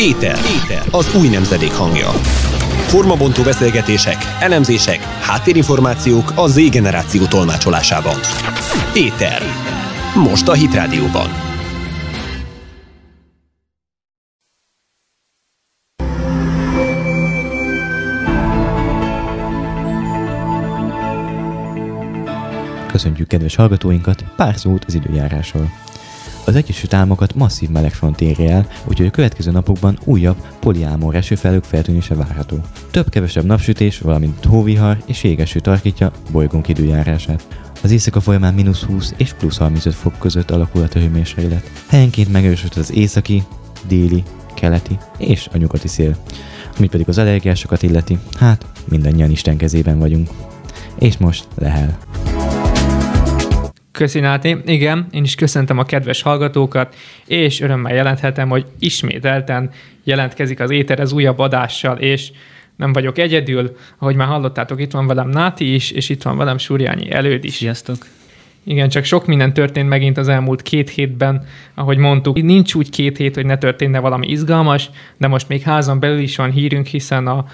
Éter. Éter. Az új nemzedék hangja. Formabontó beszélgetések, elemzések, háttérinformációk a Z generáció tolmácsolásában. Éter. Most a Hit Rádióban. Köszöntjük kedves hallgatóinkat, pár szót az időjárásról. Az Egyesült Államokat masszív melegfront éri el, úgyhogy a következő napokban újabb poliámor esőfelők feltűnése várható. Több-kevesebb napsütés, valamint hóvihar és jégeső tarkítja bolygónk időjárását. Az éjszaka folyamán mínusz 20 és plusz 35 fok között alakulhat a hőmérséklet. Helyenként megerősödött az északi, déli, keleti és a nyugati szél. Ami pedig az allergiásokat illeti, hát mindannyian Isten kezében vagyunk. És most lehel. Köszi Náti. Igen, én is köszöntöm a kedves hallgatókat, és örömmel jelenthetem, hogy ismételten jelentkezik az Éter az újabb adással, és nem vagyok egyedül, ahogy már hallottátok, itt van velem Náti is, és itt van velem Súrjányi előd is. Sziasztok! Igen, csak sok minden történt megint az elmúlt két hétben, ahogy mondtuk. Nincs úgy két hét, hogy ne történne valami izgalmas, de most még házon belül is van hírünk, hiszen a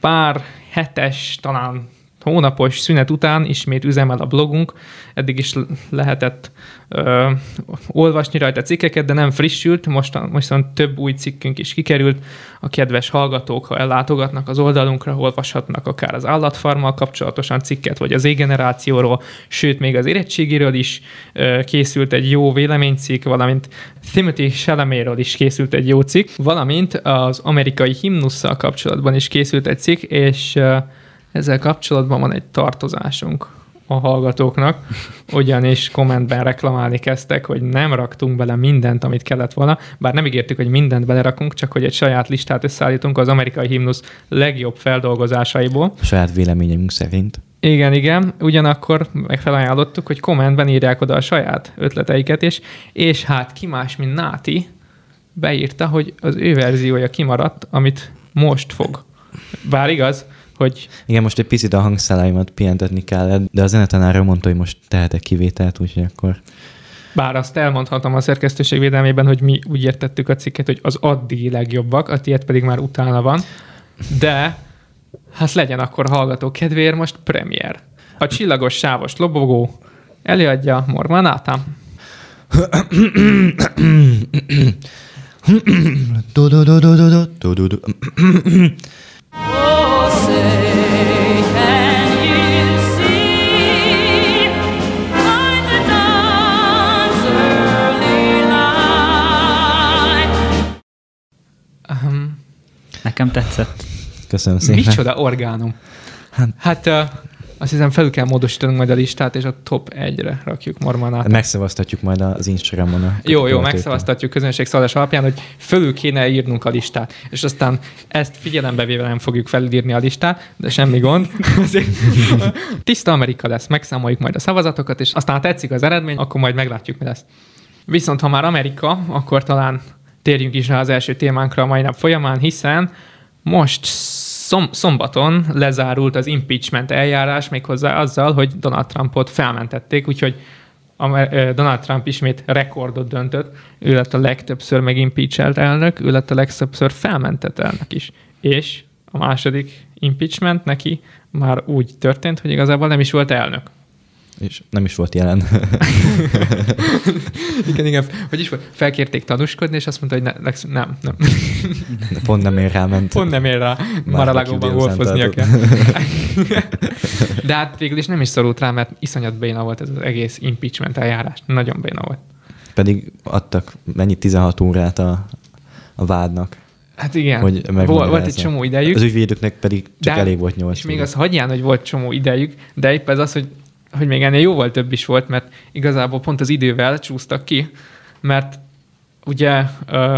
pár hetes, talán hónapos szünet után ismét üzemel a blogunk. Eddig is lehetett ö, olvasni rajta cikkeket, de nem frissült. Most, most több új cikkünk is kikerült. A kedves hallgatók, ha ellátogatnak az oldalunkra, olvashatnak akár az állatfarmmal kapcsolatosan cikket, vagy az égenerációról, sőt, még az érettségiről is ö, készült egy jó véleménycikk, valamint Timothy Chalaméről is készült egy jó cikk, valamint az amerikai himnusszal kapcsolatban is készült egy cikk, és ö, ezzel kapcsolatban van egy tartozásunk a hallgatóknak, ugyanis kommentben reklamálni kezdtek, hogy nem raktunk bele mindent, amit kellett volna, bár nem ígértük, hogy mindent belerakunk, csak hogy egy saját listát összeállítunk az amerikai himnusz legjobb feldolgozásaiból. A saját véleményünk szerint. Igen, igen, ugyanakkor megfelajánlottuk, hogy kommentben írják oda a saját ötleteiket is, és hát ki más, mint Náti beírta, hogy az ő verziója kimaradt, amit most fog. Bár igaz, hogy... Igen, most egy picit a hangszálaimat pihentetni kell, de a zenetanára mondta, hogy most tehetek kivételt, úgyhogy akkor... Bár azt elmondhatom a szerkesztőség védelmében, hogy mi úgy értettük a cikket, hogy az addigi legjobbak, a tiéd pedig már utána van, de hát legyen akkor hallgató kedvéért most premier. A csillagos sávos lobogó előadja Mormanata. do do do do do do do do Nekem tetszett. Köszönöm szépen. Micsoda orgánum. Hát, hát uh, azt hiszem felül kell módosítanunk majd a listát, és a top 1-re rakjuk Mormanát. Megszavaztatjuk majd az Instagramon. A jó, jó, megszavaztatjuk közönségszavazás alapján, hogy fölül kéne írnunk a listát, és aztán ezt figyelembe véve nem fogjuk felülírni a listát, de semmi gond. tiszta Amerika lesz, megszámoljuk majd a szavazatokat, és aztán ha tetszik az eredmény, akkor majd meglátjuk, mi lesz. Viszont ha már Amerika, akkor talán térjünk is rá az első témánkra a mai nap folyamán, hiszen most szom- szombaton lezárult az impeachment eljárás méghozzá azzal, hogy Donald Trumpot felmentették, úgyhogy Donald Trump ismét rekordot döntött, ő lett a legtöbbször megimpeachelt elnök, ő lett a legtöbbször felmentett elnök is. És a második impeachment neki már úgy történt, hogy igazából nem is volt elnök és nem is volt jelen. igen, igen. Hogy is volt? Felkérték tanúskodni, és azt mondta, hogy ne, nem, nem. De pont nem ér rá ment. Pont nem ér rá. Maralagóban golfoznia kell. De hát végül is nem is szorult rá, mert iszonyat béna volt ez az egész impeachment eljárás. Nagyon béna volt. Pedig adtak mennyi 16 órát a, a vádnak. Hát igen, hogy volt, volt egy csomó idejük. Az ügyvédőknek pedig csak de, elég volt nyolc. És még az hagyján, hogy volt csomó idejük, de épp ez az, hogy hogy még ennél jóval több is volt, mert igazából pont az idővel csúsztak ki, mert ugye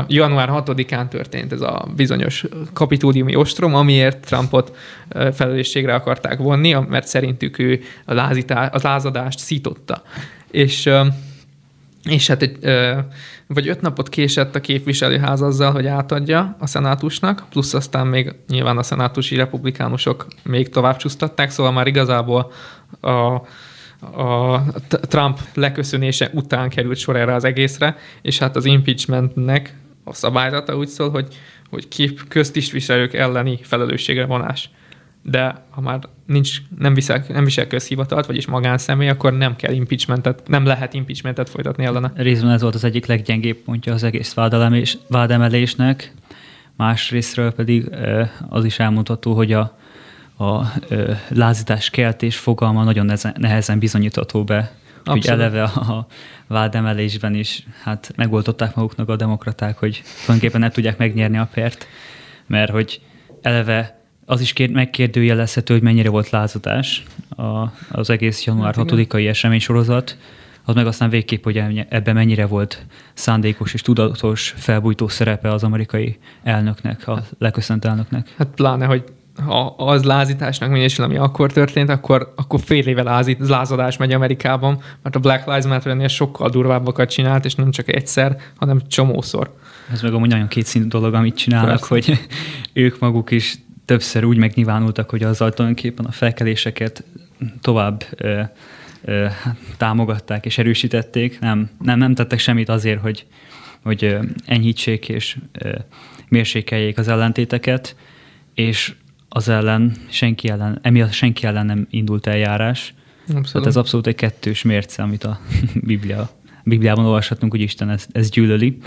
január 6-án történt ez a bizonyos kapitóliumi ostrom, amiért Trumpot felelősségre akarták vonni, mert szerintük ő a, lázítás, a lázadást szította. És, és hát egy, vagy öt napot késett a képviselőház azzal, hogy átadja a szenátusnak, plusz aztán még nyilván a szenátusi republikánusok még tovább csúsztatták, szóval már igazából a, a Trump leköszönése után került sor erre az egészre, és hát az impeachmentnek a szabályzata úgy szól, hogy, hogy kép köztisztviselők elleni felelősségre vonás. De ha már nincs, nem, visel, nem visel közhivatalt, vagyis magánszemély, akkor nem kell impeachmentet, nem lehet impeachmentet folytatni ellene. Részben ez volt az egyik leggyengébb pontja az egész vádemelésnek, másrésztről pedig az is elmondható, hogy a, a lázítás keltés fogalma nagyon nehezen, nehezen bizonyítható be. Hogy eleve a vádemelésben is hát megoldották maguknak a demokraták, hogy tulajdonképpen nem tudják megnyerni a pert, mert hogy eleve az is kér, megkérdőjelezhető, hogy mennyire volt lázadás a, az egész január 6-ai hát eseménysorozat, az meg aztán végképp, hogy ebben mennyire volt szándékos és tudatos felbújtó szerepe az amerikai elnöknek, a leköszönt elnöknek. Hát pláne, hogy ha az lázításnak minősül, ami akkor történt, akkor, akkor fél éve lázít, lázadás megy Amerikában, mert a Black Lives Matter-nél sokkal durvábbakat csinált, és nem csak egyszer, hanem csomószor. Ez meg amúgy nagyon kétszínű dolog, amit csinálnak, Persze. hogy ők maguk is többször úgy megnyilvánultak, hogy azzal tulajdonképpen a felkeléseket tovább ö, ö, támogatták és erősítették. Nem, nem, nem tettek semmit azért, hogy, hogy enyhítsék és ö, mérsékeljék az ellentéteket, és az ellen senki ellen, emiatt senki ellen nem indult eljárás. Abszolút. Tehát ez abszolút egy kettős mérce, amit a Biblia, Bibliában olvashatunk, hogy Isten ezt, ezt gyűlöli.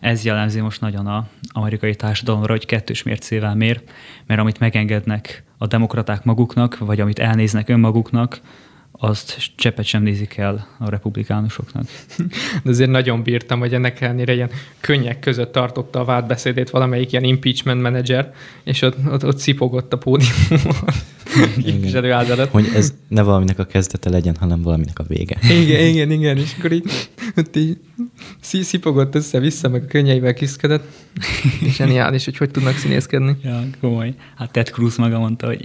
Ez jellemzi most nagyon a amerikai társadalomra, hogy kettős mércével mér, mert amit megengednek a demokraták maguknak, vagy amit elnéznek önmaguknak, azt cseppet sem nézik el a republikánusoknak. De azért nagyon bírtam, hogy ennek ellenére ilyen könnyek között tartotta a vádbeszédét valamelyik ilyen impeachment menedzser, és ott, ott, ott szipogott a pódiumon képviselő Hogy ez ne valaminek a kezdete legyen, hanem valaminek a vége. Igen, igen, igen, és akkor így, ott így szipogott össze-vissza, meg a könnyeivel kiszkedett, és zseniális, hogy hogy tudnak színészkedni. Ja, komoly. Hát Ted Cruz maga mondta, hogy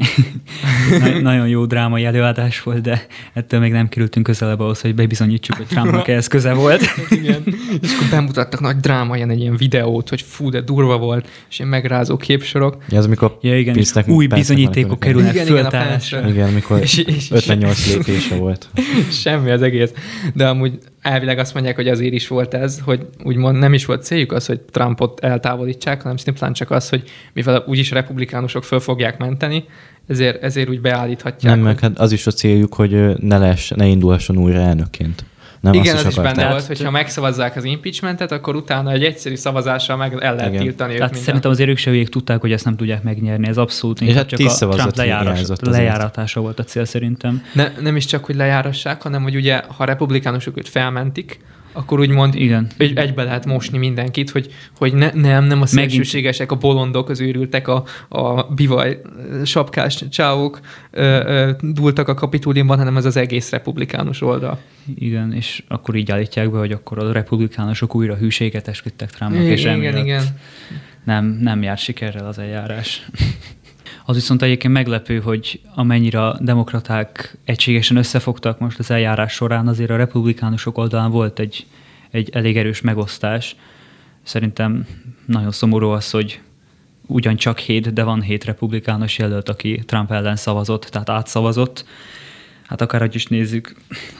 nagyon jó drámai előadás volt, de ettől még nem kerültünk közelebb ahhoz, hogy bebizonyítsuk, hogy Trumpnak ez köze volt. Igen. És akkor bemutattak nagy dráma, ilyen egy ilyen videót, hogy fú, de durva volt, és ilyen megrázó képsorok. Ja, az, amikor ja, igen, új bizonyítékok kerülnek igen, föltárásra. Igen, amikor és, és, 58 lépése volt. Semmi az egész. De amúgy elvileg azt mondják, hogy azért is volt ez, hogy úgymond nem is volt céljuk az, hogy Trumpot eltávolítsák, hanem szimplán csak az, hogy mivel úgyis a republikánusok föl fogják menteni, ezért, ezért úgy beállíthatják. Nem, meg hát az is a céljuk, hogy ne, lesz, ne indulhasson újra elnökként. Nem Igen, az is benne volt, hogyha megszavazzák az impeachmentet, akkor utána egy egyszerű szavazással meg el lehet Igen. tiltani Tehát ők szerintem azért ők se tudták, hogy ezt nem tudják megnyerni. Ez abszolút nincs. Hát csak a Trump lejárás, lejáratása volt a cél szerintem. Ne, nem is csak, hogy lejárassák, hanem hogy ugye, ha republikánusok őt felmentik, akkor úgymond Igen. Egy, egybe lehet mosni mindenkit, hogy, hogy ne, nem, nem a szélsőségesek, a bolondok, az őrültek, a, a bivaj sapkás csávok dúltak a kapitúliumban, hanem ez az egész republikánus oldal. Igen, és akkor így állítják be, hogy akkor a republikánusok újra hűséget esküdtek Trumpnak, és igen, igen. Nem, nem jár sikerrel az eljárás. Az viszont egyébként meglepő, hogy amennyire a demokraták egységesen összefogtak most az eljárás során, azért a republikánusok oldalán volt egy, egy elég erős megosztás. Szerintem nagyon szomorú az, hogy ugyancsak hét, de van hét republikánus jelölt, aki Trump ellen szavazott, tehát átszavazott. Hát akárhogy is nézzük,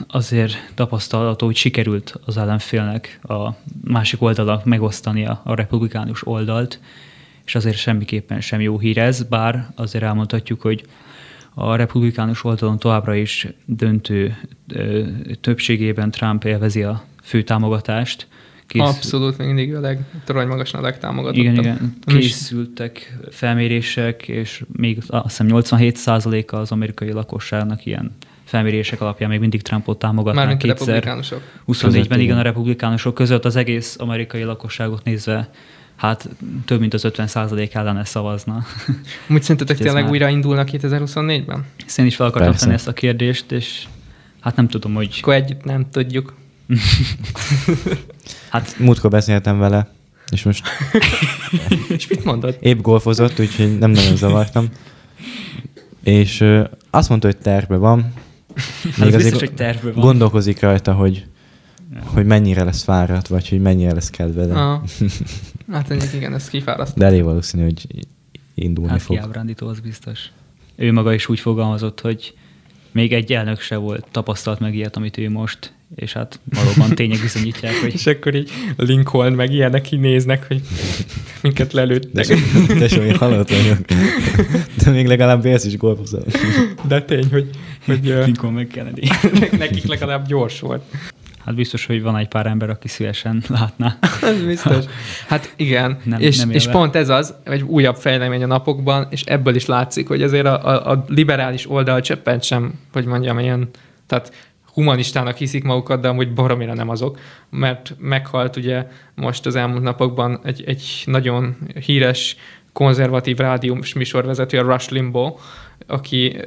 azért tapasztalható, hogy sikerült az ellenfélnek a másik oldalak megosztani a, a republikánus oldalt, és azért semmiképpen sem jó hír ez, bár azért elmondhatjuk, hogy a republikánus oldalon továbbra is döntő többségében Trump élvezi a fő támogatást. Kész... Abszolút, még mindig a leg, magasan a legtámogatottabb. Igen, igen. Készültek felmérések, és még azt hiszem 87 az amerikai lakosságnak ilyen felmérések alapján még mindig Trumpot támogatnák Mármint kétszer. a republikánusok. 24-ben igen, a republikánusok között az egész amerikai lakosságot nézve hát több mint az 50 százalék ellene szavazna. Úgy szerintetek tényleg már... újra indulnak 2024-ben? Én is fel akartam tenni ezt a kérdést, és hát nem tudom, hogy... Akkor együtt nem tudjuk. hát múltkor beszéltem vele, és most... és mit mondod? Épp golfozott, úgyhogy nem nagyon zavartam. És ö, azt mondta, hogy terve van. Még biztos, hogy terve van. Gondolkozik rajta, hogy hogy mennyire lesz fáradt, vagy hogy mennyire lesz kedve. De... Hát mondjuk igen, ez kifáraszt. De elég valószínű, hogy indulni hát fog. kiábrándító, az biztos. Ő maga is úgy fogalmazott, hogy még egy elnök se volt, tapasztalt meg ilyet, amit ő most, és hát valóban tények bizonyítják, hogy... És akkor így Lincoln meg ilyenek így néznek, hogy minket lelőttek. De so, én halott vagyok. De még legalább élsz is golfozol. De tény, hogy, hogy Lincoln meg Kennedy. nekik legalább gyors volt. Hát biztos, hogy van egy pár ember, aki szívesen látná. Ez biztos. Hát igen, Nem- és, nem és pont ez az, egy újabb fejlemény a napokban, és ebből is látszik, hogy azért a, a, a liberális oldal csöppent sem, hogy mondjam, ilyen, tehát humanistának hiszik magukat, de amúgy baromira nem azok, mert meghalt ugye most az elmúlt napokban egy, egy nagyon híres konzervatív rádiós műsorvezető, a Rush Limbaugh, aki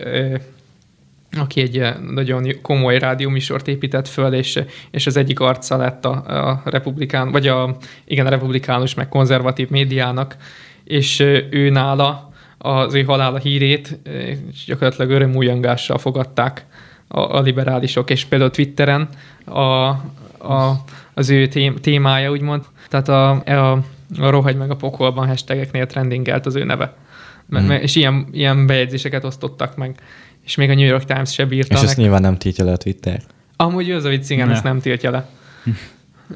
aki egy eh, nagyon komoly rádióműsort épített föl, és, és az egyik arca lett a, a republikán, vagy a, igen, a republikánus, meg konzervatív médiának, és eh, ő nála az ő halála hírét eh, gyakorlatilag örömújangással fogadták a, a liberálisok, és például Twitteren a, a, az ő tém, témája, úgymond, tehát a, a, a rohagy meg a pokolban hashtageknél trendingelt az ő neve. Mm. És ilyen, ilyen bejegyzéseket osztottak meg. És még a New York Times se bírta. És ezt nyilván nem tiltja le a Twitter. Amúgy az a vicc, igen, Ne. ezt nem tiltja le.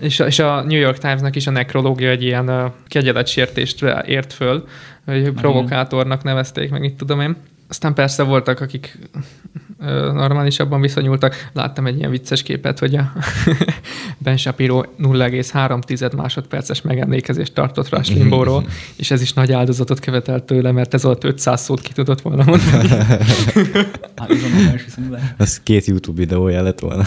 És a, és a New York Timesnak is a nekrológia egy ilyen uh, kegyeletsértést ért föl, hogy provokátornak nevezték, meg itt tudom én. Aztán persze voltak, akik normálisabban viszonyultak. Láttam egy ilyen vicces képet, hogy a Ben Shapiro 0,3 másodperces megemlékezést tartott Rush Limbaughról, és ez is nagy áldozatot követelt tőle, mert ez alatt 500 szót ki tudott volna mondani. Hát ez két YouTube videója lett volna.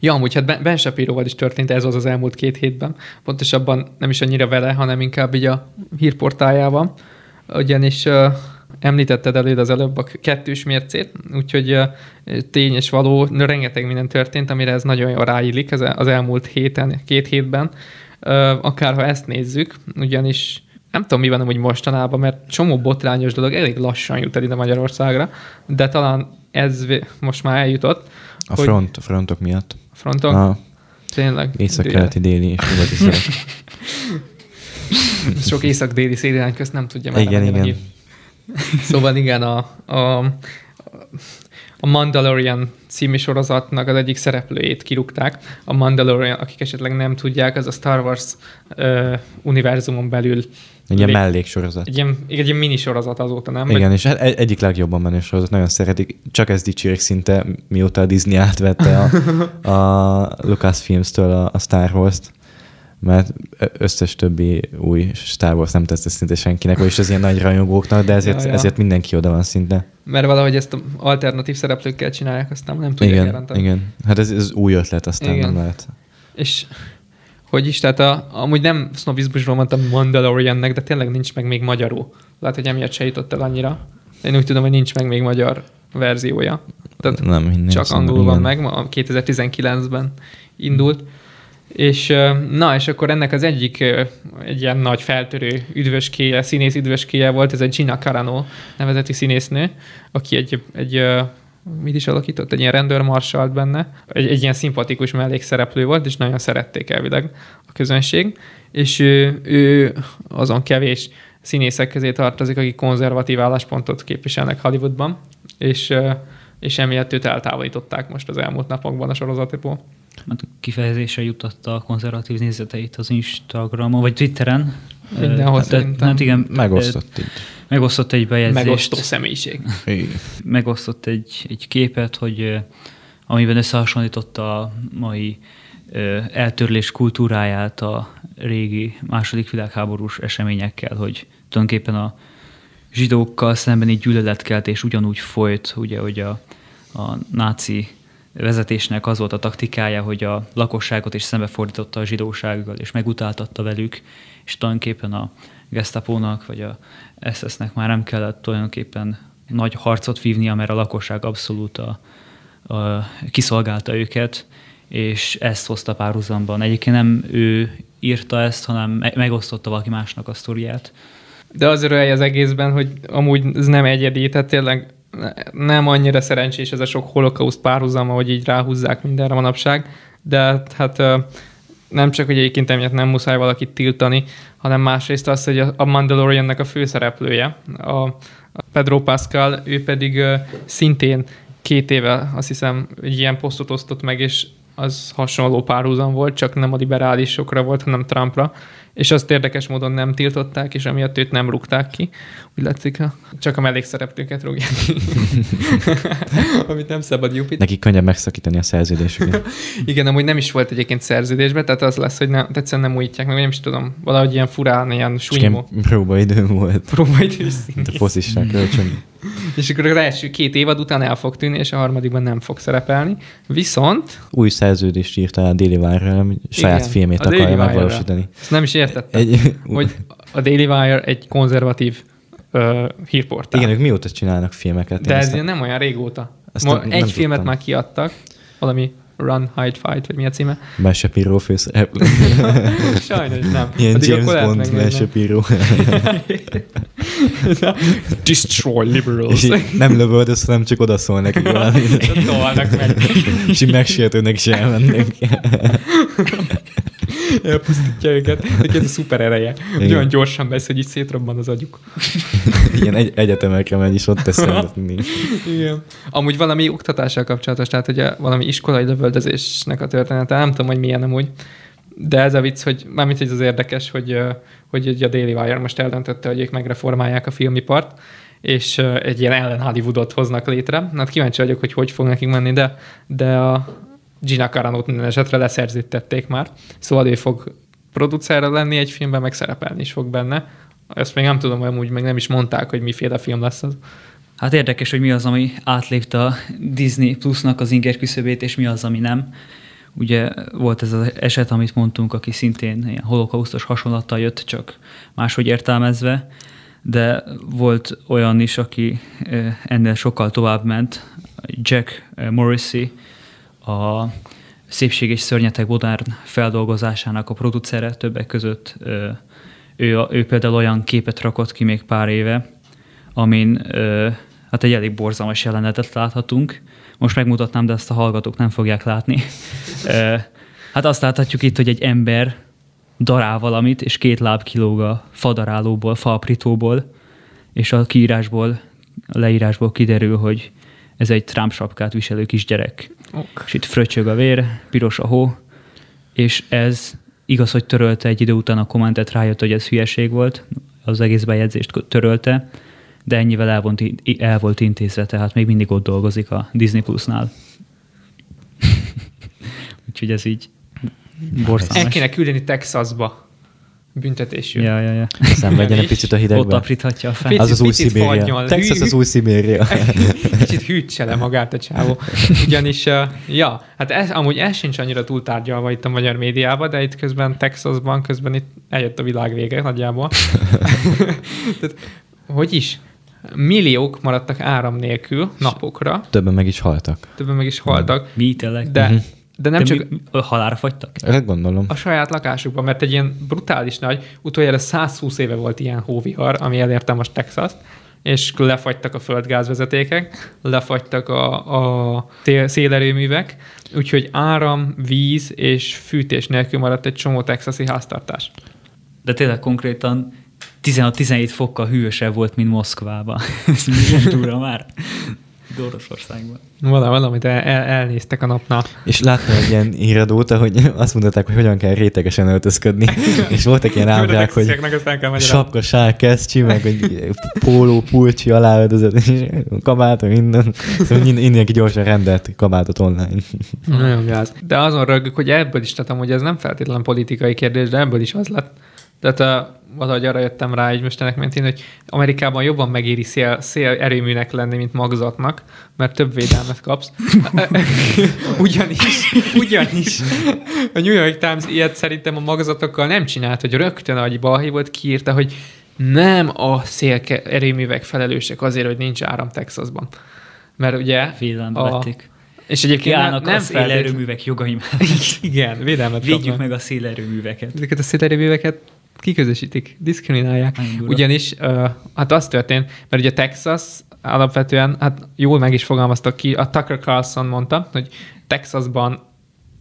Ja, amúgy hát Ben- Ben Shapiroval is történt ez az az elmúlt két hétben. Pontosabban nem is annyira vele, hanem inkább így a hírportájával. Ugyanis uh, említetted előd az előbb a kettős mércét, úgyhogy tény és való, rengeteg minden történt, amire ez nagyon jól ráillik az, az elmúlt héten, két hétben. Uh, akár ha ezt nézzük, ugyanis nem tudom, mi van amúgy mostanában, mert csomó botrányos dolog elég lassan jut el ide Magyarországra, de talán ez most már eljutott. A hogy- front, a frontok miatt. A fronton? A Tényleg. észak-keleti, déli és nyugati. Sok észak-déli szélirány közt nem tudja már. Igen, igen. hív. Szóval igen, a, a, a Mandalorian című sorozatnak az egyik szereplőjét kirúgták. A Mandalorian, akik esetleg nem tudják, az a Star Wars uh, univerzumon belül Egy ilyen Lé- melléksorozat. egy ilyen, egy ilyen mini sorozat azóta, nem? Igen, és egy, egyik legjobban menő sorozat, nagyon szeretik. Csak ez dicsérik szinte, mióta a Disney átvette a, a Lucasfilms-től a, a Star Wars-t, mert összes többi új Star Wars nem tesz szinte senkinek, vagyis az ilyen nagy rajongóknak, de ezért, Ja, ja. ezért mindenki oda van szinte. Mert valahogy ezt alternatív szereplőkkel csinálják, aztán nem tudják Igen, jelenteni. igen. Hát ez, ez új ötlet, aztán Igen. nem lehet. És hogy is, tehát a, amúgy nem sznobizmusról mondtam Mandaloriannek, de tényleg nincs meg még magyarul. Lehet, hogy emiatt se jutott el annyira. Én úgy tudom, hogy nincs meg még magyar verziója. Tehát Nem, nincs, csak nem, angolul van meg, ma 2019-ben indult. És na, és akkor ennek az egyik egy ilyen nagy feltörő üdvöskéje, színész üdvöskéje volt, ez egy Gina Carano nevezeti színésznő, aki egy, egy mit is alakított, egy ilyen rendőrmarsalt benne, egy, egy ilyen szimpatikus mellékszereplő volt, és nagyon szerették elvileg a közönség, és ő, ő azon kevés színészek közé tartozik, akik konzervatív álláspontot képviselnek Hollywoodban, és, és emiatt őt eltávolították most az elmúlt napokban a sorozatból. Hát kifejezésre jutatta a konzervatív nézeteit az Instagramon, vagy Twitteren. Mindenhol Hát, szerintem. hát igen, Megosztott így. megosztott egy bejegyzést. Megosztó személyiség. Igen. megosztott egy, egy képet, hogy amiben összehasonlította a mai eltörlés kultúráját a régi második világháborús eseményekkel, hogy tulajdonképpen a zsidókkal szembeni gyűlöletkeltés ugyanúgy folyt, ugye, hogy a, a náci vezetésnek az volt a taktikája, hogy a lakosságot is szembefordította a zsidósággal, és megutáltatta velük, és tulajdonképpen a gestapónak, vagy a SS-nek már nem kellett tulajdonképpen nagy harcot vívnia, mert a lakosság abszolút a, a, kiszolgálta őket, és ezt hozta párhuzamban. Egyébként nem ő írta ezt, hanem me- megosztotta valaki másnak a sztoriát. De az örülj az egészben, hogy amúgy ez nem egyedi, tehát tényleg nem annyira szerencsés ez a sok holokauszt párhuzama, hogy így ráhúzzák mindenre manapság, de hát ö, nem csak, hogy egyébként emiatt nem muszáj valakit tiltani, hanem másrészt az, hogy a Mandaloriannek a főszereplője, a Pedro Pascal, ő pedig szintén két éve azt hiszem egy ilyen posztot osztott meg, és az hasonló párhuzam volt, csak nem a liberálisokra volt, hanem Trumpra, és azt érdekes módon nem tiltották, és emiatt őt nem rúgták ki. Úgy látszik, csak a mellékszereplőket rúgják ki. Amit nem szabad jupit. Nekik könnyebb megszakítani a szerződésüket. Igen, amúgy nem is volt egyébként szerződésben, tehát az lesz, hogy nem, egyszerűen nem újítják meg, nem is tudom, valahogy ilyen furán, ilyen súnymó. Próbaidő volt. Próbaidő A foszisták kölcsön. És akkor az első két évad után el fog tűnni, és a harmadikban nem fog szerepelni. Viszont... Új szerződést írta a Daily Wire-rel, saját Igen, filmét akarja megvalósítani. Ezt nem is értettem, Egy, hogy a Daily Wire egy konzervatív uh, hírportál. igen, ők mióta csinálnak filmeket? De ez ilyen nem olyan régóta. Nem- egy nem filmet tudtam. már kiadtak, valami Run, Hide, Fight, vagy mi a címe? Ben Shapiro főszereplő. Sajnos nem. Ilyen Addig James Bond, megnézni. Shapiro. Destroy liberals. És nem lövöldöz, hanem csak odaszól neki valamit. Tolnak meg. És így megsértődnek is elmennek. Elpusztítja őket. Neki ez a szuper ereje. Hogy Igen. olyan gyorsan beszél, hogy így szétrobban az agyuk. Ilyen egy, egyetemekre megy, és ott tesz rendet mindig. Igen. Amúgy valami oktatással kapcsolatos, tehát ugye valami iskolai lövöldözésnek a története, nem tudom, hogy milyen amúgy, de ez a vicc, hogy mármint hogy az érdekes, hogy, hogy a Daily Wire most eldöntötte, hogy ők megreformálják a filmipart, és egy ilyen ellen Hollywoodot hoznak létre. Hát kíváncsi vagyok, hogy hogy fog nekik menni, de, de a Gina Carano-t minden esetre leszerződtették már, szóval ő fog producerre lenni egy filmben, meg szerepelni is fog benne. Ezt még nem tudom, hogy amúgy meg nem is mondták, hogy miféle film lesz az. Hát érdekes, hogy mi az, ami átlépte a Disney Plusnak az inger küszöbét, és mi az, ami nem. Ugye volt ez az eset, amit mondtunk, aki szintén ilyen holokausztos hasonlattal jött, csak máshogy értelmezve, de volt olyan is, aki ennél sokkal tovább ment, Jack Morrissey, a Szépség és Szörnyetek modern feldolgozásának a producere többek között. Ő, ő például olyan képet rakott ki még pár éve, amin hát egy elég borzalmas jelenetet láthatunk. Most megmutatnám, de ezt a hallgatók nem fogják látni. Hát azt láthatjuk itt, hogy egy ember darál valamit, és két láb kilóg a fadarálóból, faaprítóból, és a kiírásból, a leírásból kiderül, hogy ez egy Trump sapkát viselő kisgyerek. Ok. És itt fröccsög a vér, piros a hó, és ez igaz, hogy törölte egy idő után a kommentet, rájött, hogy ez hülyeség volt, az egész bejegyzést törölte, de ennyivel el volt, el volt intézve, tehát még mindig ott dolgozik a Disney Plusnál. Úgyhogy ez így El borzalmas. kéne küldeni Texasba büntetésül. Ja, ja, ja. Szenvedjen egy picit a Ott hidegben. apríthatja a fel. Picit- Az az új picit Szibéria. Texas az új Szibéria. Kicsit hűtse le magát a csávó. Ugyanis, ja, hát ez, amúgy ez sincs annyira túltárgyalva itt a magyar médiában, de itt közben Texasban, közben itt eljött a világ vége nagyjából. Tehát, hogy is? Milliók maradtak áram nélkül napokra, Többen meg is haltak. többen meg is haltak, tényleg? de, Mhm. de nem de csak mi, halára fagytak? Ezt gondolom. a saját lakásukban, mert egy ilyen brutális nagy, utoljára 120 éve volt ilyen hóvihar, ami elérte most Texas-t, és lefagytak a földgázvezetékek, lefagytak a, a szélerőművek, úgyhogy áram, víz és fűtés nélkül maradt egy csomó texasi háztartás. De tényleg konkrétan 16-17 fokkal hűvösebb volt, mint Moszkvában. Ez milyen durva már. Oroszországban. Vala, valamit el, el, elnéztek a napnál. És láttam egy ilyen híradót, hogy azt mondták, hogy hogyan kell rétegesen öltözködni. És voltak ilyen ábrák, hogy sapka, sár, kesztyű, meg egy póló, pulcsi, aláöldözött, és kabát, minden. Szóval mind- mindenki gyorsan rendelt kabátot online. Nagyon gáz. De azon rögök, hogy ebből is, tehát amúgy ez nem feltétlenül politikai kérdés, de ebből is az lett. Tehát uh, valahogy arra jöttem rá egy mesternek mentén, hogy Amerikában jobban megéri szél, szél erőműnek lenni, mint magzatnak, mert több védelmet kapsz. ugyanis, ugyanis a New York Times ilyet szerintem a magzatokkal nem csinált, hogy rögtön, ahogy balhé volt, kiírta, hogy nem a szél erőművek felelősek azért, hogy nincs áram Texasban. Mert ugye... Félelembe a- vették. És egyébként nem, Kiállnak nem a szélerőművek jogai mellett. Igen, védelmet Védjük kapnak. meg a szélerőműveket. Ezeket a szélerőműveket kiközösítik, diszkriminálják. Ugyanis uh, hát az történt, mert ugye Texas alapvetően, hát jól meg is fogalmaztak ki, a Tucker Carlson mondta, hogy Texasban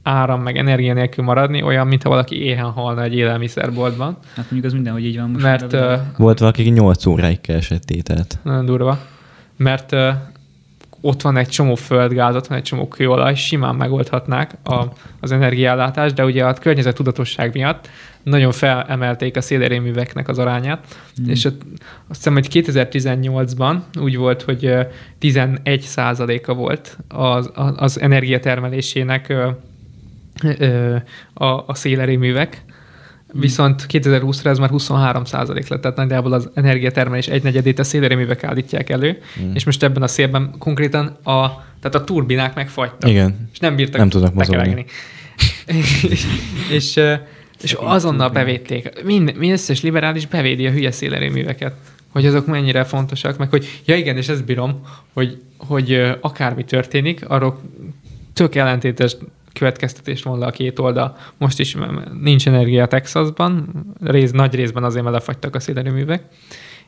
áram meg energia nélkül maradni, olyan, mintha valaki éhen halna egy élelmiszerboltban, Hát mondjuk az mindenhogy így van most. mert uh. Volt valaki, aki 8 óráig keresett tételt. nagyon durva, mert uh, ott van egy csomó földgáz, ott van egy csomó kőolaj, simán megoldhatnák a, az energiállátást, de ugye a környezet tudatosság miatt nagyon felemelték a szélerőműveknek az arányát, mm. és ott, azt hiszem, hogy 2018-ban úgy volt, hogy ö, 11 százaléka volt az, az, energiatermelésének a, a szélerőművek, Viszont 2020-ra ez már 23 százalék lett, tehát nagyjából az energiatermelés egynegyedét a szélerőművek állítják elő, mm. és most ebben a szélben konkrétan a, tehát a turbinák megfagytak. Igen. És nem bírtak Nem tudnak mozogni. és, és, és azonnal bevédték. Mind, mi összes liberális bevédi a hülye szélerőműveket hogy azok mennyire fontosak, meg hogy, ja igen, és ezt bírom, hogy, hogy akármi történik, arról tök ellentétes következtetést von le a két oldal. Most is nincs energia Texasban, rész, nagy részben azért, mert lefagytak a szélerőművek,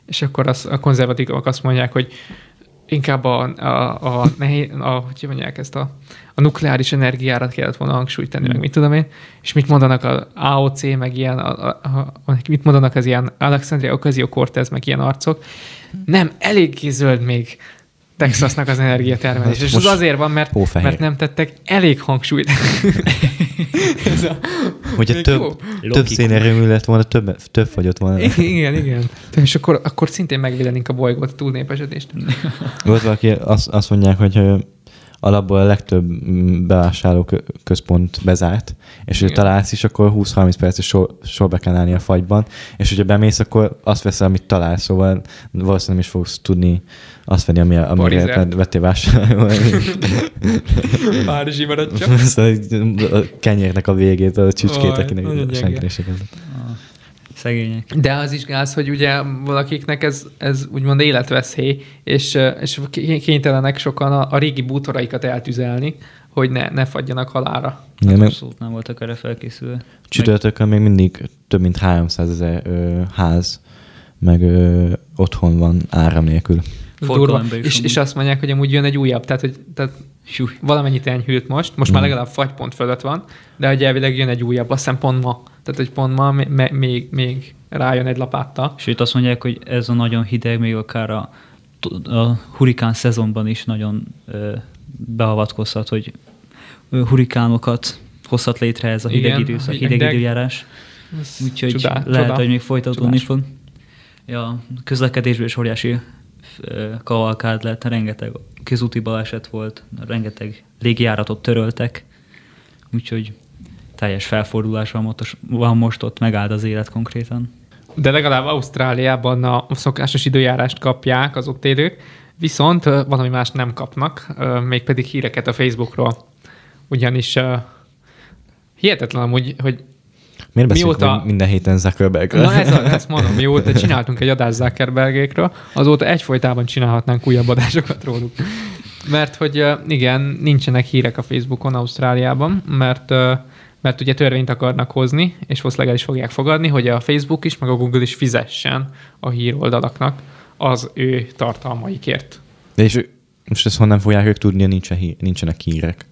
és akkor az, a konzervatívak azt mondják, hogy inkább a, a, a, nehéz, a hogy mondják ezt a, a nukleáris energiára kellett volna hangsúlyt tenni, meg mit tudom én, és mit mondanak a AOC, meg ilyen, a, a, a, mit mondanak az ilyen Alexandria Ocasio-Cortez, meg ilyen arcok. Nem, eléggé zöld még Texasnak az energiatermelés. És az azért van, mert, hófehér. mert nem tettek elég hangsúlyt. Ez a, Hogyha Még több, jó. több szénerőmű lett volna, több, több fagyott volna. igen, igen. És akkor, akkor szintén megvédenénk a bolygót a túlnépesedést. Volt valaki, azt, azt mondják, hogy alapból a legtöbb mm, bevásárló kö- központ bezárt, és hogy Igen. találsz is, akkor 20-30 perces sor, sorba kell állni a fagyban, és hogyha bemész, akkor azt veszel, amit találsz, szóval valószínűleg nem is fogsz tudni azt venni, ami, amire vettél vásárolni. Párizsi marad csak. Aztán így a kenyérnek a végét, a csücskét, akinek nagyon gyenge. senki se kell. Szegények. De az is gáz, hogy ugye valakiknek ez, ez úgymond életveszély, és, és ké- kénytelenek sokan a, a régi bútoraikat eltüzelni, hogy ne, ne fagyjanak halára. Igen, meg Abszolút nem voltak erre felkészülve. csütörtökön még mindig több mint 300 ezer ház, meg ö, otthon van áram nélkül. Durva. És, és azt mondják, hogy amúgy jön egy újabb, tehát, hogy tehát Hű, valamennyit enyhült most, most már legalább fagypont fölött van, de hogy elvileg jön egy újabb, azt hiszem pont ma. Tehát, hogy pont ma me- még, még rájön egy lapáttal. Sőt, azt mondják, hogy ez a nagyon hideg még akár a, a hurikán szezonban is nagyon ö, beavatkozhat, hogy hurikánokat hozhat létre ez a hideg Igen, időszak, hideg. hideg időjárás. Úgyhogy lehet, csoda. hogy még folytatódni Csodás. fog. Ja, közlekedésben is óriási kavalkád lett, rengeteg közúti baleset volt, rengeteg légjáratot töröltek, úgyhogy teljes felfordulás van most, van most ott, megállt az élet konkrétan. De legalább Ausztráliában a szokásos időjárást kapják az ott élők, viszont valami más nem kapnak, mégpedig híreket a Facebookról. Ugyanis hihetetlen amúgy, hogy Miért beszélünk Mióta- minden héten Zuckerberg? Na ez ezt mondom, mióta csináltunk egy adást Zuckerbergékről, azóta egyfolytában csinálhatnánk újabb adásokat róluk. Mert hogy igen, nincsenek hírek a Facebookon Ausztráliában, mert mert ugye törvényt akarnak hozni, és valószínűleg el is fogják fogadni, hogy a Facebook is, meg a Google is fizessen a híroldalaknak az ő tartalmaikért. De és most ezt honnan fogják ők tudni, nincsen nincsenek hírek?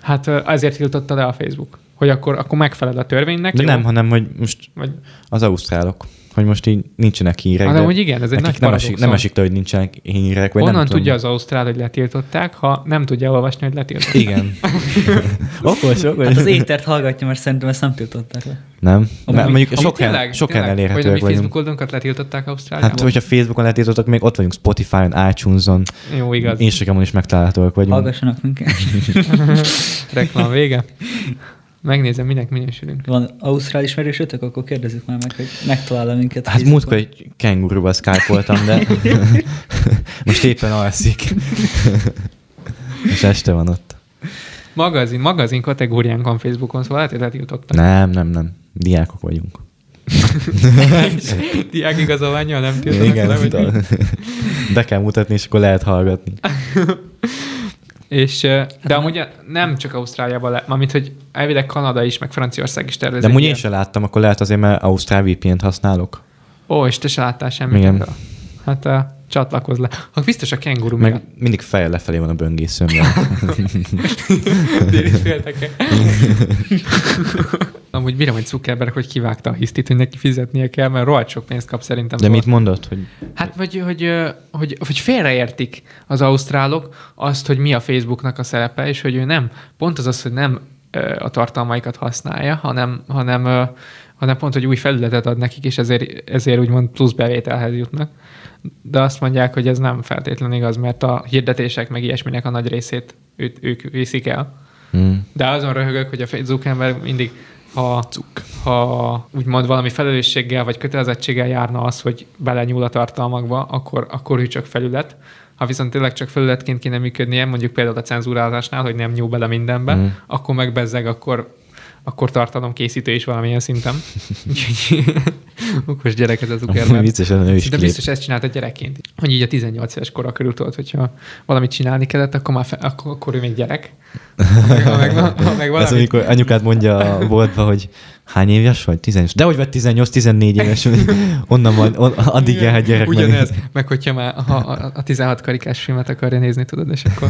Hát ezért tiltotta le a Facebook, hogy akkor, akkor megfelel a törvénynek. De jó? nem, hanem, hogy most Vagy, az ausztrálok, hogy most így nincsenek hírek. hát, de amúgy igen, ez egy nagy nem esik, nem esik le, hogy nincsenek hírek. Vagy Honnan nem tudom. tudja az Ausztrál, hogy letiltották, ha nem tudja olvasni, hogy letiltották? Igen. okos, okos. Hát az étert hallgatja, mert szerintem ezt nem tiltották le. Nem? Amúgy- Mert mondjuk sok, tényleg- helyen, sok tényleg, helyen Hogy elérhetőek vagyunk. Facebook oldalunkat letiltották Ausztráliában? Hát, hogyha Facebookon letiltottak, még ott vagyunk Spotify-on, iTunes-on, Jó, igaz. Instagramon is megtalálhatóak vagyunk. Hallgassanak minket. Reklám vége. Megnézem, minek minősülünk. Van ausztrál ismerősötök, akkor kérdezzük már meg, hogy megtalál minket. Hát múltkor egy kenguruval skype de most éppen alszik. És este van ott. Magazin, magazin kategóriánk van Facebookon, szóval lehet, hogy letiltottak. Nem, nem, nem. Diákok vagyunk. Diák igazolványjal nem tiltanak Igen, le, be kell mutatni, és akkor lehet hallgatni. És, de amúgy nem csak Ausztráliában, le, mármint, hogy elvileg Kanada is, meg Franciaország is tervez. De amúgy én sem láttam, akkor lehet azért, mert Ausztrál VPN-t használok. Ó, és te se láttál semmit Igen. ebből. Hát csatlakozz le. Ha biztos a kenguru Meg miatt. mindig fejjel lefelé van a böngészőmben. Déli félteke. Amúgy bírom, hogy Zuckerberg, hogy kivágta a hisztit, hogy neki fizetnie kell, mert rohadt sok pénzt kap szerintem. De mit mondott, hogy Hát, vagy, hogy, hogy, hogy félreértik az ausztrálok azt, hogy mi a Facebooknak a szerepe, és hogy ő nem, pont az az, hogy nem a tartalmaikat használja, hanem, hanem, hanem pont, hogy új felületet ad nekik, és ezért, ezért úgymond plusz bevételhez jutnak. De azt mondják, hogy ez nem feltétlenül igaz, mert a hirdetések meg ilyesminek a nagy részét őt, ők viszik el. Hmm. De azon röhögök, hogy a Zuckerberg mindig, ha, ha úgymond valami felelősséggel vagy kötelezettséggel járna az, hogy belenyúl a tartalmakba, akkor, akkor ő csak felület. Ha viszont tényleg csak felületként kéne működnie, mondjuk például a cenzúrázásnál, hogy nem nyúl bele mindenbe, Mm. akkor meg bezzeg, akkor, akkor tartalom készítő is valamilyen szinten. Okos gyerek ez a Zuckerberg. vicces, ő is De biztos ezt csinálta gyerekként. Hogy így a 18 éves kora körül tudod, hogyha valamit csinálni kellett, akkor, már fe, akkor, akkor ő még gyerek. Ha meg, ha meg, ha meg Ez valami, amikor anyukád mondja a boltba, hogy hány éves vagy? 18. De hogy vagy 18-14 éves, onnan van, on, addig Igen, jár a gyerek Ugyanez, meg. meg hogyha már ha a, a 16 karikás filmet akarja nézni, tudod, és akkor,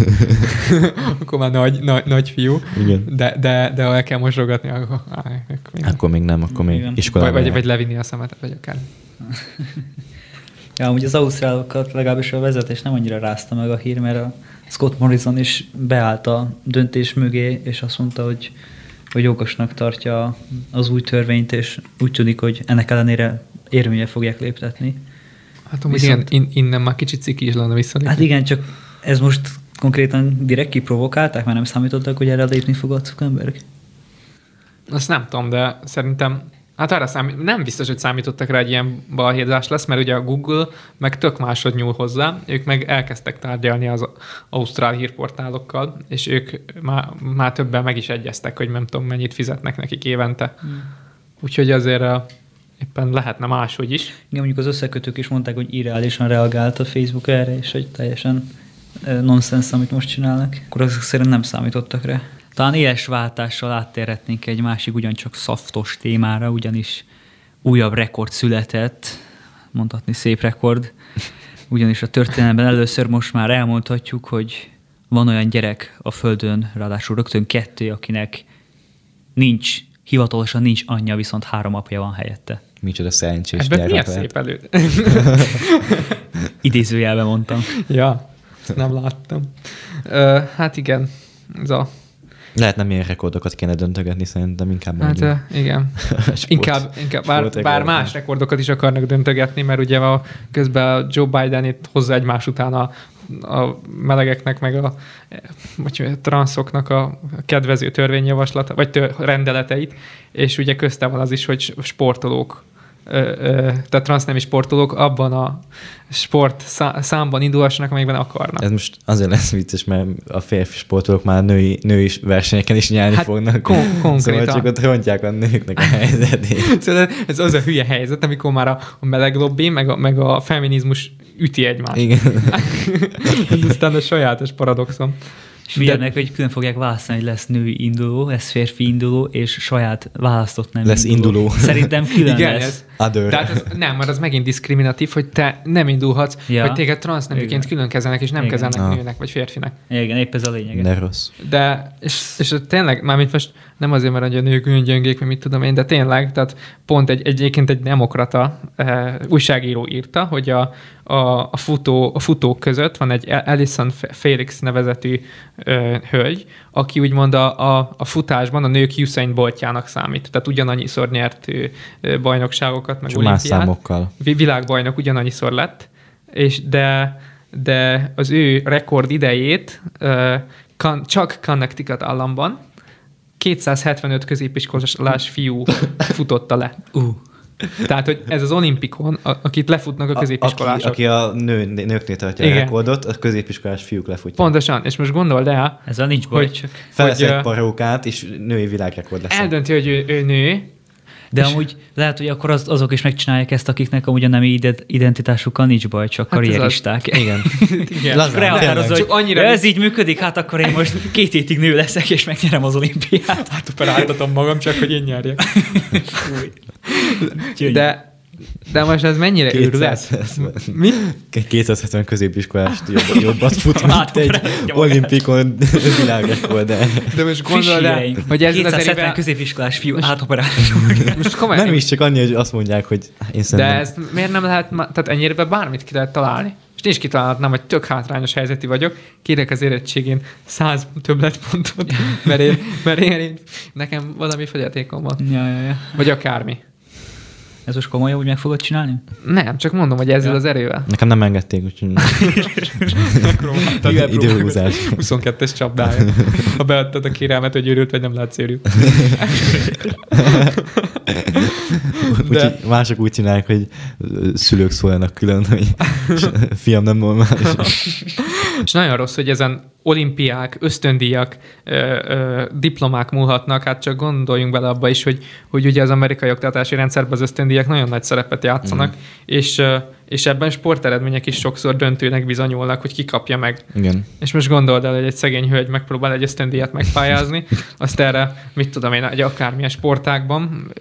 akkor már nagy, nagy, nagy fiú, Igen. de, de, de ha el kell mosogatni, akkor, áj, akkor még nem. Akkor még nem, akkor még Igen. vagy, iskolában vagy, levinni a szemetet, vagy akár. Ja, amúgy az ausztrálokat legalábbis a vezetés nem annyira rázta meg a hír, mert a Scott Morrison is beállt a döntés mögé, és azt mondta, hogy, hogy jogosnak tartja az új törvényt, és úgy tűnik, hogy ennek ellenére érvényre fogják léptetni. Hát amúgy Viszont- igen, in, innen már kicsit ciki is lenne visszalépni. Hát igen, csak ez most konkrétan direkt kiprovokálták, mert nem számítottak, hogy erre lépni fog a Zuckerberg. Azt nem tudom, de szerintem, hát arra számít, nem biztos, hogy számítottak rá, hogy ilyen balhézás lesz, mert ugye a Google meg tök másod nyúl hozzá, ők meg elkezdtek tárgyalni az ausztrál hírportálokkal, és ők már, már többen meg is egyeztek, hogy nem tudom, mennyit fizetnek nekik évente. Hmm. Úgyhogy azért uh, éppen lehetne máshogy is. Igen, mondjuk az összekötők is mondták, hogy irreálisan reagált a Facebook erre, és hogy teljesen eh, nonsens, amit most csinálnak. Akkor azok szerint nem számítottak rá. Talán éles váltással áttérhetnénk egy másik ugyancsak szaftos témára, ugyanis újabb rekord született, mondhatni szép rekord, ugyanis a történelemben először most már elmondhatjuk, hogy van olyan gyerek a Földön, ráadásul rögtön kettő, akinek nincs, hivatalosan nincs anyja, viszont három apja van helyette. Micsoda szerencsés Ebben gyerek miért lehet. szép elő? Idézőjelben mondtam. ja, nem láttam. Uh, hát igen, ez a Lehet nem ilyen rekordokat kéne döntögetni, szerintem inkább Hát mondjuk. igen. Sport- inkább, inkább bár, bár más rekordokat is akarnak döntögetni, mert ugye a, közben Joe Biden itt hozza egymás után a, a melegeknek, meg a, vagy a transzoknak a kedvező törvényjavaslata, vagy tör, rendeleteit, és ugye köztem van az is, hogy sportolók tehát transznemű sportolók abban a sport szá- számban indulhassanak, amelyikben akarnak. Ez most azért lesz vicces, mert a férfi sportolók már női, női versenyeken is nyerni Hát fognak. kon- konkrétan. Szóval csak ott rontják a nőknek a helyzetét. Szóval ez az a hülye helyzet, amikor már a, a meleg lobby, meg a, meg a feminizmus üti egymást. Igen. Ez aztán a sajátos paradoxon. És figyelnek, hogy külön fogják választani, hogy lesz női induló, lesz férfi induló, és saját választott nem Lesz induló. Szerintem külön Igen, lesz. ez, Other. tehát ez, nem, mert az megint diszkriminatív, hogy te nem indulhatsz, Ja. hogy téged transzneműként külön kezelnek, és nem Igen. kezelnek Ah. nőnek vagy férfinek. Igen, épp ez a lényeg. De rossz. De, és, és tényleg, mármint most nem azért, mert a nők olyan gyöngék, vagy mit tudom én, de tényleg, tehát pont egy, egyébként egy demokrata eh, újságíró írta, hogy a, a, a, futó, a futók között van egy Alison Felix nevezetű ö, hölgy, aki úgymond a, a, a futásban a nők Usain Boltjának számít. Tehát ugyanannyiszor nyert ö, bajnokságokat, meg Csak olimpiát. számokkal. Vi- világbajnok ugyanannyiszor lett, és de, de az ő rekord idejét uh, kan, csak Connecticut államban 275 középiskolás fiú futotta le. Uh. Tehát, hogy ez az olimpikon, a, akit lefutnak a A- középiskolások. Aki, aki a nő, nőknél tartja Igen. a rekordot, a középiskolás fiúk lefutják. Pontosan, és most gondold el, Ezzel nincs baj, hogy, csak. Felvesz hogy egy parókát, és női világrekord lesz. eldönti, hogy ő, ő nő, De és- amúgy lehet, hogy akkor az, azok is megcsinálják ezt, akiknek amúgy a nemi ide- identitásukkal nincs baj, csak Hát karrieristák. Igen. igen. Lazán, hogy Csak annyira ja, ez így működik, hát akkor én most két hétig nő leszek, és megnyerem az olimpiát. hát operáltatom magam, csak hogy én nyerjek. De De most ez mennyire őrület? 270. Mi? 270 középiskolás jobb, jobbat fut, mint egy olimpikon világrekord, de De most gondold el, hogy ez az 270 éve... középiskolás fiú átoperál. Most komolyan, nem is csak annyi, hogy azt mondják, hogy én De szerintem... ezt miért nem lehet, tehát ennyire bármit ki lehet találni? És én is kitalálhatnám, hogy tök hátrányos helyzeti vagyok, kérek az érettségén 100 többletpontot, mert én, mert én, én, nekem valami fogyatékom van. ja, ja, ja. Vagy akármi. Ez most komolyan úgy meg fogod csinálni? Nem, csak mondom, hogy ezzel Ja. az erővel. Nekem nem engedték, úgyhogy időhúzás. 22-es csapdája. Ha beadtad a kérelmet, hogy őrült vagy nem látsz őrült. Úgyhogy mások úgy csinálják, hogy szülők szóljanak külön, hogy fiam nem normális. És nagyon rossz, hogy ezen olimpiák, ösztöndíjak, ö, ö, diplomák múlhatnak, hát csak gondoljunk bele abba is, hogy, hogy ugye az amerikai oktatási rendszerben az ösztöndíjak nagyon nagy szerepet játszanak, mm. és, ö, és ebben sporteredmények is sokszor döntőnek bizonyulnak, hogy ki kapja meg. Igen. És most gondold el, hogy egy szegény hölgy megpróbál egy ösztöndíjat megpályázni, azt erre, mit tudom én, egy akármilyen sportákban,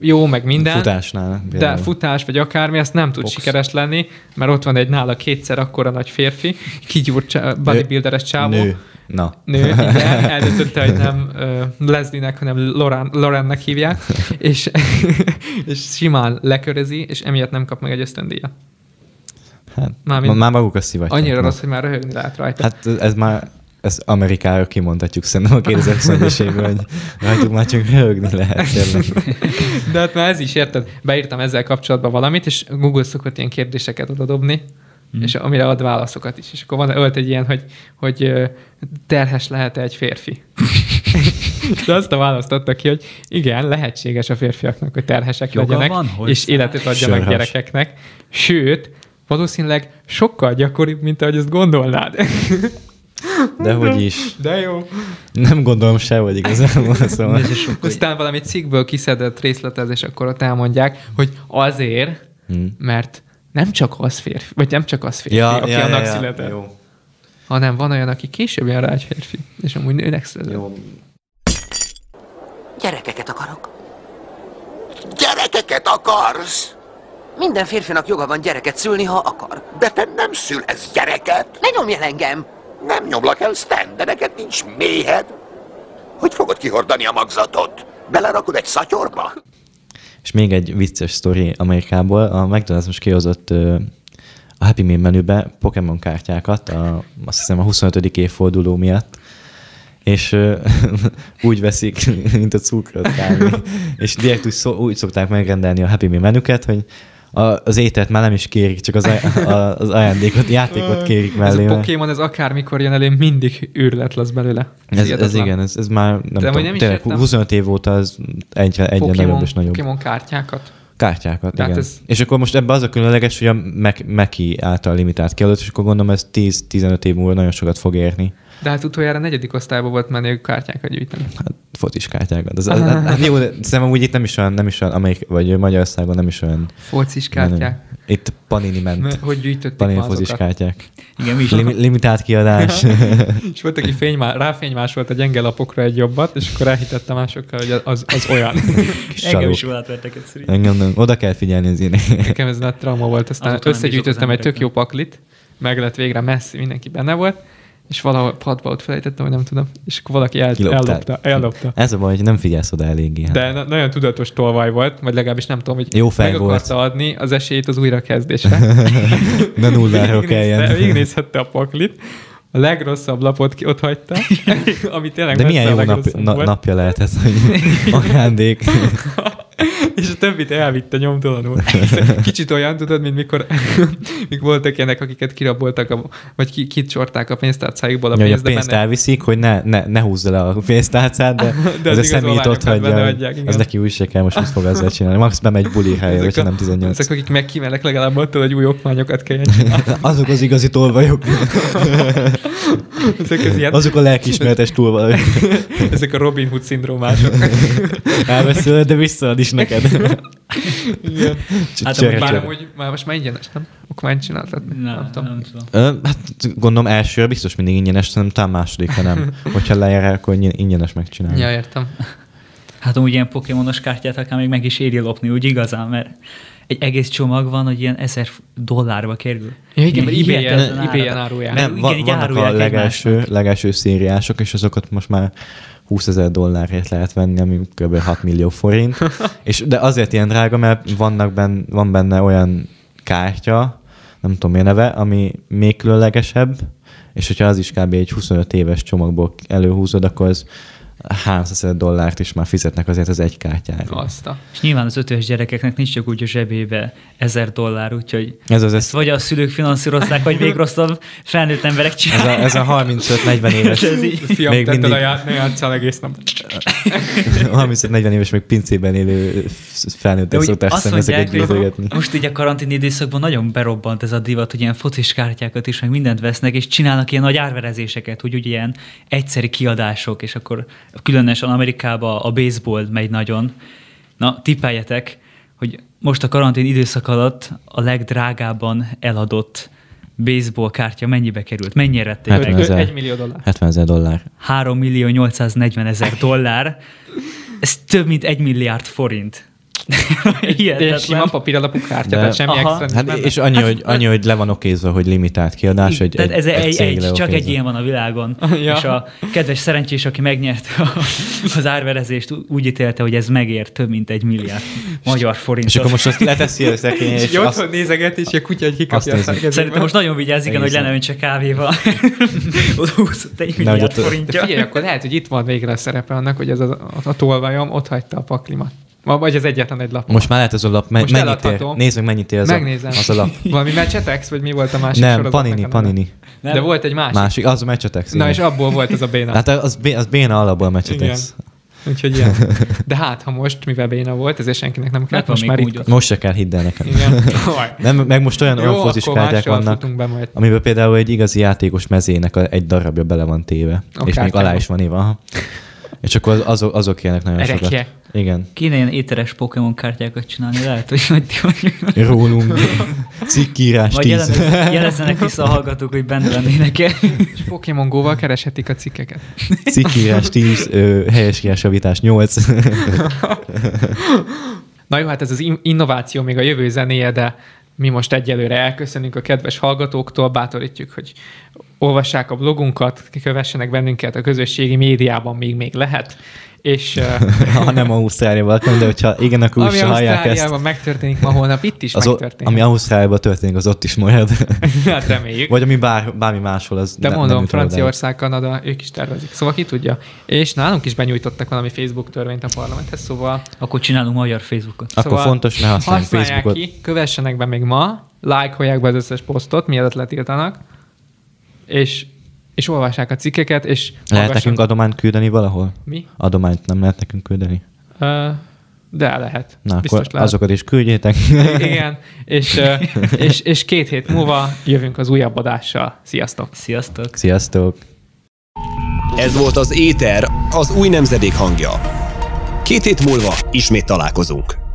jó, meg minden. Futásnál. De például. futás vagy akármi, azt nem tud Box. sikeres lenni, mert ott van egy nála kétszer akkora nagy férfi, kigyúrt csá- bodybuilderes csávó. Nő. Na. Nő, igen, eldöntötte, hogy nem uh, Leslie-nek, hanem Loran, Lorennek hívják, és, és simán lekörözi, és emiatt nem kap meg egy ösztöndíjat. Hát, már, már maguk a szivatják. Annyira rossz, hogy már röhögni lehet rajta. Hát ez már ez Amerikára kimondhatjuk szerintem a 2020 évben, hogy rajtuk már csak röhögni lehet. tényleg. De hát már ez is, érted? Beírtam ezzel kapcsolatban valamit, és Google szokott ilyen kérdéseket odadobni, mm. és amire ad válaszokat is. És akkor van ölt egy ilyen, hogy, hogy terhes lehet-e egy férfi? De azt a választ adta ki, hogy igen, lehetséges a férfiaknak, hogy terhesek Joga legyenek, van hozzá. és életet adjanak Sörhös. gyerekeknek. Sőt, valószínűleg sokkal gyakoribb, mint ahogy ezt gondolnád. De hogy is. De jó. Nem gondolom se, hogy igazából. Szóval. Aztán valami cikkből kiszedett részletezés, akkor ott elmondják, hogy azért, Hmm. mert nem csak az férfi, vagy nem csak az férfi, Ja, aki ja, annak ja, született, Jó. hanem van olyan, aki később jön rá egy férfi, és amúgy nőnek született. Jó. Gyerekeket akarok. Gyerekeket akarsz? Minden férfinak joga van gyereket szülni, ha akar. De te nem szülhetsz gyereket. Ne nyomj el engem! Nem nyomlak el, Stan, de neked nincs méhed. Hogy fogod kihordani a magzatot? Belerakod egy szatyorba? És még egy vicces sztori Amerikából. A McDonald's most kihozott a Happy Meal menübe Pokémon kártyákat, a, azt hiszem a 25. évforduló miatt, és úgy veszik, mint a cukrot kávé. És direkt úgy, szó, úgy szokták megrendelni a Happy Meal menüket, hogy a, az ételt már nem is kérik, csak az, aj- a, az ajándékot, játékot kérik Ez mellé. a mert- Pokémon, ez akármikor jön elő, mindig őrület lesz belőle. Ez, ez igen, ez, ez már nem amúgy tudom, nem tényleg értem. 25 év óta ez egyre, egyre nagyobb és nagyobb. Pokémon kártyákat. Kártyákat, De hát igen. ez- És akkor most ebben az a különleges, hogy a Meki által limitált kiadott, és akkor gondolom ez 10-15 év múlva nagyon sokat fog érni. De hát utoljára negyedik osztályban volt menő kártyákat gyűjteni. Hát focis kártyákat. Az, az, hát, hát jó, szerintem úgy itt nem is olyan, nem is olyan, Amerik, vagy Magyarországon nem is olyan. Focis kártyák. menő. Itt Panini ment. Mert Hogy gyűjtötték Panini focis kártyák. Igen, mi is. Lim, limitált kiadás. És volt, aki fénymá, ráfénymásolt a gyenge lapokra egy jobbat, és akkor elhitette másokkal, hogy az, az olyan. Kis Engem is jól átvertek egyszer. Engem nem, oda kell figyelni az ilyenek. Nekem ez nagy trauma volt, aztán Azóta nem összegyűjtöttem egy tök jó paklit, meg lett végre messzi, mindenki benne volt, és valahol padba ott felejtettem, hogy nem tudom, és akkor valaki el, Kiloptál. ellopta, ellopta. Ez a baj, hogy nem figyelsz oda eléggé. hát. De na- nagyon tudatos tolvaj volt, vagy legalábbis nem tudom, hogy Jó fej meg volt. akarta adni az esélyt az újrakezdésre. Ne nulláról kelljen. Végignézhette a paklit, a legrosszabb lapot ki ott hagyta, ami tényleg De milyen jó nap, na, napja lehet ez, hogy ajándék. És a többit elvitte nyomtalanul. Kicsit olyan, tudod, mint mikor, mikor voltak ilyenek, akiket kiraboltak, a, vagy ki, kicsorták a pénztárcájukból a Ja, hogy a pénzt, pénzt benne, elviszik, hogy ne, ne, ne húzza le a pénztárcát, de, De az az a személyt ott hagyja. Az neki úgy se kell, most mit fog ezzel csinálni. Max bemegy buli helyre, hogyha nem 18. ezek, akik megkímelek legalább attól, hogy új okmányokat kelljen csinálni. Azok az igazi tolvajok. Ezek, az ilyen, Azok a lelkiismeretes tolvajok. ezek a Robin Hood szindrómások. Elvesződ, de visszaad is neked. Igen. Hát, amúgy Bár csere. amúgy már most már ingyenes, nem? Okmányt csináltatni? Nem, nem tudom. nem tudom. Ö, Hát gondolom elsőre biztos mindig ingyenes, szerintem talán másodikra nem. Hogyha lejár, akkor ingyen- ingyenes megcsinálni. Ja, értem. Hát amúgy ilyen pokémonos kártyát akár még meg is éri lopni, úgy igazán, mert egy egész csomag van, hogy ilyen ezer dollárba kerül. Ja, igen, mert Ilyen eBay-en- árulják. Nem, Nem, igen, van, így vannak a legelső, legelső szériások, és azokat most már 20 ezer dollárért lehet venni, ami kb. 6 millió forint. és, de azért ilyen drága, mert vannak benne, van benne olyan kártya, nem tudom mi a neve, ami még különlegesebb, és hogyha az is kb. egy 25 éves csomagból előhúzod, akkor az 300 ezer dollárt is már fizetnek azért az egy kártyára. Azt a... És nyilván az ötös gyerekeknek nincs csak úgy a zsebébe ezer dollár, úgyhogy Ez az, ezt ez, vagy a szülők finanszírozzák, vagy még rosszabb felnőtt emberek ez, csinálják. a, ez a 35-40 éves, Ez így. Fiam, még mindig a já- ne játsszál egész nap. 35-40 éves, meg pincében élő felnőttek úgy szokták szerintem ezeket gyűjtögetni. most így a karantén időszakban nagyon berobbant ez a divat, hogy ilyen focis kártyákat is, meg mindent vesznek, és csinálnak ilyen nagy árverezéseket, hogy ugye ilyen egyszeri kiadások, és akkor különösen Amerikában a baseball megy nagyon. Na, tippeljetek, hogy most a karantén időszak alatt a legdrágábban eladott baseball kártya mennyibe került? Mennyire rették Hát, meg? ez a- Egy millió dollár. 70 ezer dollár. 3 millió 840 ezer dollár. Ez több mint egy milliárd forint. Hihetetlen. sima papíralapú kártya, tehát semmi Aha. extra Hát és annyi, hogy, annyi, hogy le van okézva, hogy limitált kiadás, egy, Tehát egy, ez egy, egy, csak egy ilyen van a világon. Ja. És a kedves szerencsés, aki megnyerte a, az árverezést, úgy ítélte, hogy ez megér több mint egy milliárd magyar forintot. És akkor most azt leteszi a szekrény, És és így azt, otthon nézeget, és a kutya egy kikapja azt a. Szerintem most nagyon vigyázz, igen, hogy le ne öntse kávéval. Oda húzott egy milliárd forintja. figyelj, akkor lehet, hogy itt van végre a szerepe annak, hogy ez a, a, a tolvajom ott hagyta a paklimat. Ma- Vagy az egyetlen egy lap. most már lehet ez a lap, me, Most mennyit ér? Nézd meg, mennyit ér az, Megnézem. a, az a lap. Valami Mecsetex, vagy mi volt a másik Nem, Panini? Panini. De volt egy másik. Másik, az a Mecsetex. Na igen. és abból volt ez a béna. Hát az, bé- az béna alapból a Mecsetex. Úgyhogy ilyen. De hát, ha most, mivel béna volt, ezért senkinek nem kellett, van most még már itt. Most se kell hidd el nekem. Igen. Nem, meg most olyan, olyan kártyák vannak, futunk be majd. amiben például egy igazi játékos mezének egy darabja bele van téve. A és még alá is van írva. És akkor az- azok, azok ilyenek nagyon Erekje. sokat. Igen. Kéne ilyen éteres Pokémon kártyákat csinálni, lehet, hogy nagy vagy. Rólunk. Cikkírás Vagy 10. jelezzenek, vissza a hallgatók, hogy benne lennének-e. És Pokémon Go-val kereshetik a cikkeket. Cikkírás 10, ö, helyesírás javítás 8. Na jó, hát ez az in- innováció még a jövő zenéje, de mi most egyelőre elköszönünk a kedves hallgatóktól, bátorítjuk, hogy olvassák a blogunkat, kövessenek bennünket a közösségi médiában, még még lehet, és ha nem Ausztráliában de hogyha igen, akkor úgy ami se hallják ezt. Ausztráliában megtörténik ma holnap, itt is Az, o- megtörténik. ami Ausztráliában történik, az ott is marad. Hát reméljük. Vagy ami bár, bármi máshol, az De ne, mondom, nem. Franciaország, Kanada, ők is tervezik. Szóval ki tudja. És nálunk is benyújtottak valami Facebook törvényt a parlamenthez, szóval, Akkor csinálunk magyar Facebookot. Akkor szóval fontos, ne használják Facebookot. ki, kövessenek be még ma, lájkolják be az összes posztot, mielőtt letiltanak, és, és olvassák a cikkeket, és Lehet hallgassanak- nekünk adományt küldeni valahol? Mi? Adományt nem lehet nekünk küldeni? Ö, de lehet. Na, Biztos akkor lehet. azokat is küldjétek. Igen, és, és, és két hét múlva jövünk az újabb adással. Sziasztok! Sziasztok! Sziasztok! Ez volt az Éter, az új nemzedék hangja. Két hét múlva ismét találkozunk.